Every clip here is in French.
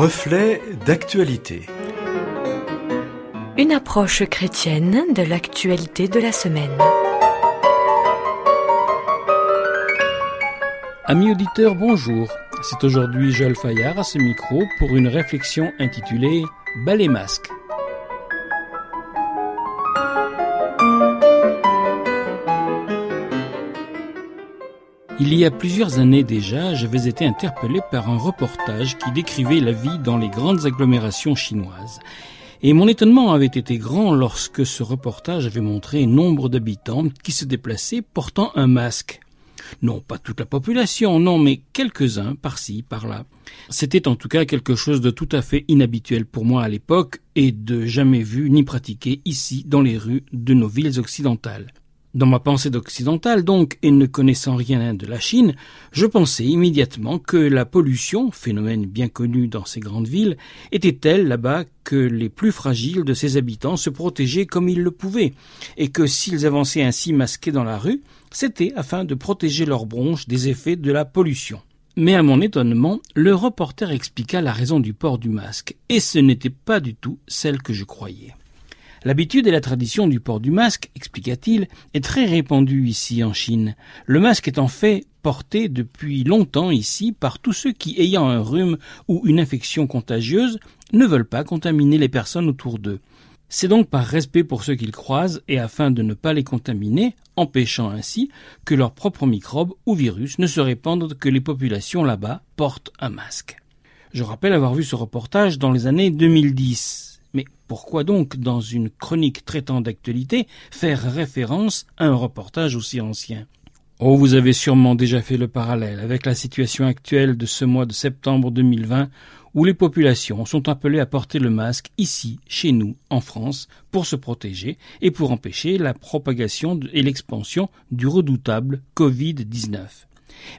Reflet d'actualité. Une approche chrétienne de l'actualité de la semaine. Amis auditeurs, bonjour. C'est aujourd'hui Joël Fayard à ce micro pour une réflexion intitulée Ballet masque. Il y a plusieurs années déjà, j'avais été interpellé par un reportage qui décrivait la vie dans les grandes agglomérations chinoises. Et mon étonnement avait été grand lorsque ce reportage avait montré nombre d'habitants qui se déplaçaient portant un masque. Non, pas toute la population, non, mais quelques-uns par-ci, par-là. C'était en tout cas quelque chose de tout à fait inhabituel pour moi à l'époque et de jamais vu ni pratiqué ici dans les rues de nos villes occidentales. Dans ma pensée d'occidental donc, et ne connaissant rien de la Chine, je pensais immédiatement que la pollution, phénomène bien connu dans ces grandes villes, était telle là-bas que les plus fragiles de ses habitants se protégeaient comme ils le pouvaient, et que s'ils avançaient ainsi masqués dans la rue, c'était afin de protéger leurs bronches des effets de la pollution. Mais à mon étonnement, le reporter expliqua la raison du port du masque, et ce n'était pas du tout celle que je croyais. L'habitude et la tradition du port du masque, expliqua-t-il, est très répandue ici en Chine. Le masque est en fait porté depuis longtemps ici par tous ceux qui, ayant un rhume ou une infection contagieuse, ne veulent pas contaminer les personnes autour d'eux. C'est donc par respect pour ceux qu'ils croisent et afin de ne pas les contaminer, empêchant ainsi que leurs propres microbes ou virus ne se répandent que les populations là-bas portent un masque. Je rappelle avoir vu ce reportage dans les années 2010. Pourquoi donc, dans une chronique traitant d'actualité, faire référence à un reportage aussi ancien? Oh, vous avez sûrement déjà fait le parallèle avec la situation actuelle de ce mois de septembre 2020 où les populations sont appelées à porter le masque ici, chez nous, en France, pour se protéger et pour empêcher la propagation et l'expansion du redoutable Covid-19.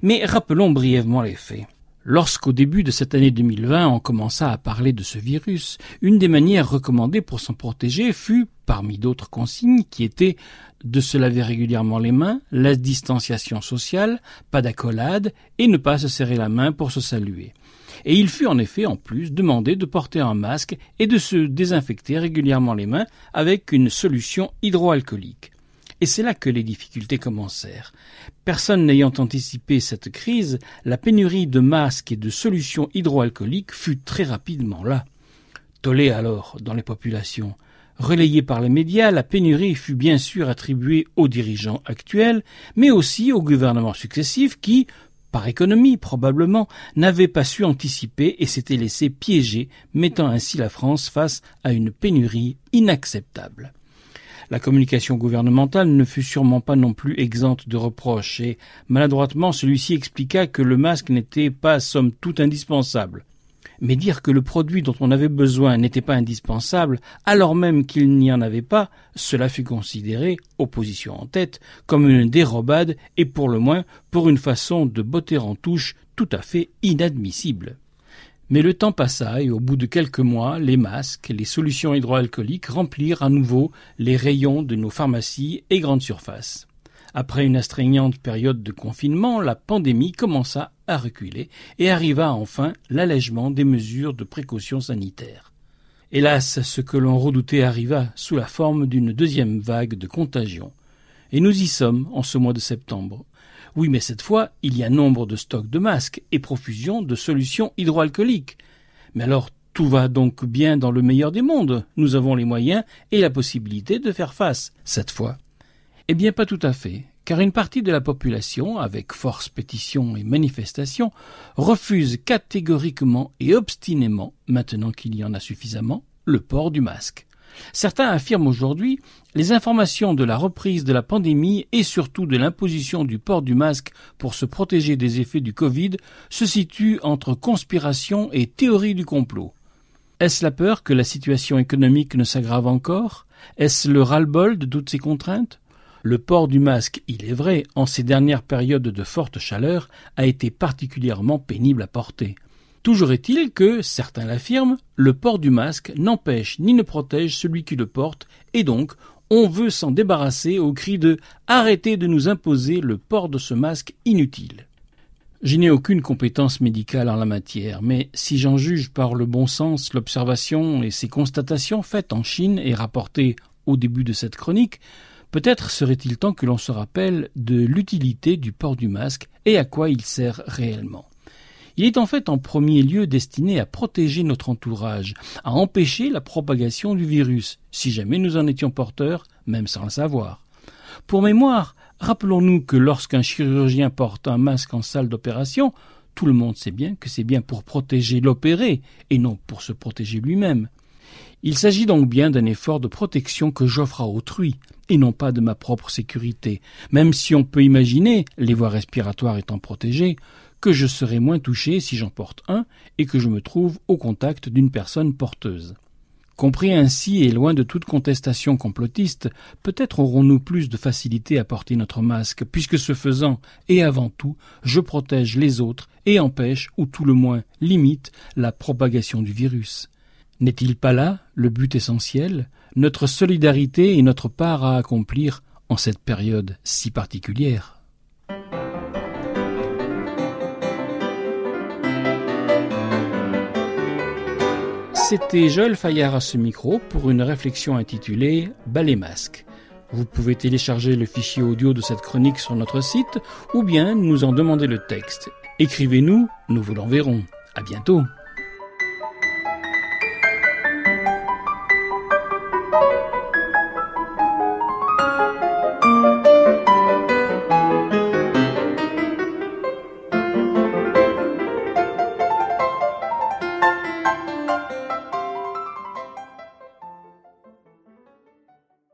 Mais rappelons brièvement les faits. Lorsqu'au début de cette année 2020 on commença à parler de ce virus, une des manières recommandées pour s'en protéger fut, parmi d'autres consignes, qui étaient de se laver régulièrement les mains, la distanciation sociale, pas d'accolade et ne pas se serrer la main pour se saluer. Et il fut en effet en plus demandé de porter un masque et de se désinfecter régulièrement les mains avec une solution hydroalcoolique. Et c'est là que les difficultés commencèrent. Personne n'ayant anticipé cette crise, la pénurie de masques et de solutions hydroalcooliques fut très rapidement là. Tollé alors dans les populations. Relayée par les médias, la pénurie fut bien sûr attribuée aux dirigeants actuels, mais aussi aux gouvernements successifs qui, par économie probablement, n'avaient pas su anticiper et s'étaient laissés piéger, mettant ainsi la France face à une pénurie inacceptable. La communication gouvernementale ne fut sûrement pas non plus exempte de reproches, et maladroitement celui-ci expliqua que le masque n'était pas somme toute indispensable. Mais dire que le produit dont on avait besoin n'était pas indispensable, alors même qu'il n'y en avait pas, cela fut considéré, opposition en tête, comme une dérobade et pour le moins pour une façon de botter en touche tout à fait inadmissible. Mais le temps passa et au bout de quelques mois, les masques, les solutions hydroalcooliques remplirent à nouveau les rayons de nos pharmacies et grandes surfaces. Après une astreignante période de confinement, la pandémie commença à reculer et arriva enfin l'allègement des mesures de précaution sanitaire. Hélas, ce que l'on redoutait arriva sous la forme d'une deuxième vague de contagion. Et nous y sommes en ce mois de septembre, oui, mais cette fois, il y a nombre de stocks de masques et profusion de solutions hydroalcooliques. Mais alors, tout va donc bien dans le meilleur des mondes. Nous avons les moyens et la possibilité de faire face, cette fois. Eh bien, pas tout à fait, car une partie de la population, avec force pétition et manifestation, refuse catégoriquement et obstinément, maintenant qu'il y en a suffisamment, le port du masque. Certains affirment aujourd'hui les informations de la reprise de la pandémie et surtout de l'imposition du port du masque pour se protéger des effets du Covid se situent entre conspiration et théorie du complot. Est-ce la peur que la situation économique ne s'aggrave encore? Est-ce le ras-le-bol de toutes ces contraintes? Le port du masque, il est vrai, en ces dernières périodes de forte chaleur, a été particulièrement pénible à porter. Toujours est-il que, certains l'affirment, le port du masque n'empêche ni ne protège celui qui le porte, et donc on veut s'en débarrasser au cri de Arrêtez de nous imposer le port de ce masque inutile. Je n'ai aucune compétence médicale en la matière, mais si j'en juge par le bon sens, l'observation et ces constatations faites en Chine et rapportées au début de cette chronique, peut-être serait-il temps que l'on se rappelle de l'utilité du port du masque et à quoi il sert réellement. Il est en fait en premier lieu destiné à protéger notre entourage, à empêcher la propagation du virus, si jamais nous en étions porteurs, même sans le savoir. Pour mémoire, rappelons-nous que lorsqu'un chirurgien porte un masque en salle d'opération, tout le monde sait bien que c'est bien pour protéger l'opéré et non pour se protéger lui-même. Il s'agit donc bien d'un effort de protection que j'offre à autrui, et non pas de ma propre sécurité, même si on peut imaginer, les voies respiratoires étant protégées, que je serai moins touché si j'en porte un et que je me trouve au contact d'une personne porteuse. Compris ainsi et loin de toute contestation complotiste, peut-être aurons-nous plus de facilité à porter notre masque, puisque ce faisant, et avant tout, je protège les autres et empêche, ou tout le moins limite, la propagation du virus. N'est-il pas là le but essentiel, notre solidarité et notre part à accomplir en cette période si particulière? C'était Joël Fayard à ce micro pour une réflexion intitulée Ballet masque. Vous pouvez télécharger le fichier audio de cette chronique sur notre site ou bien nous en demander le texte. Écrivez-nous, nous vous l'enverrons. À bientôt.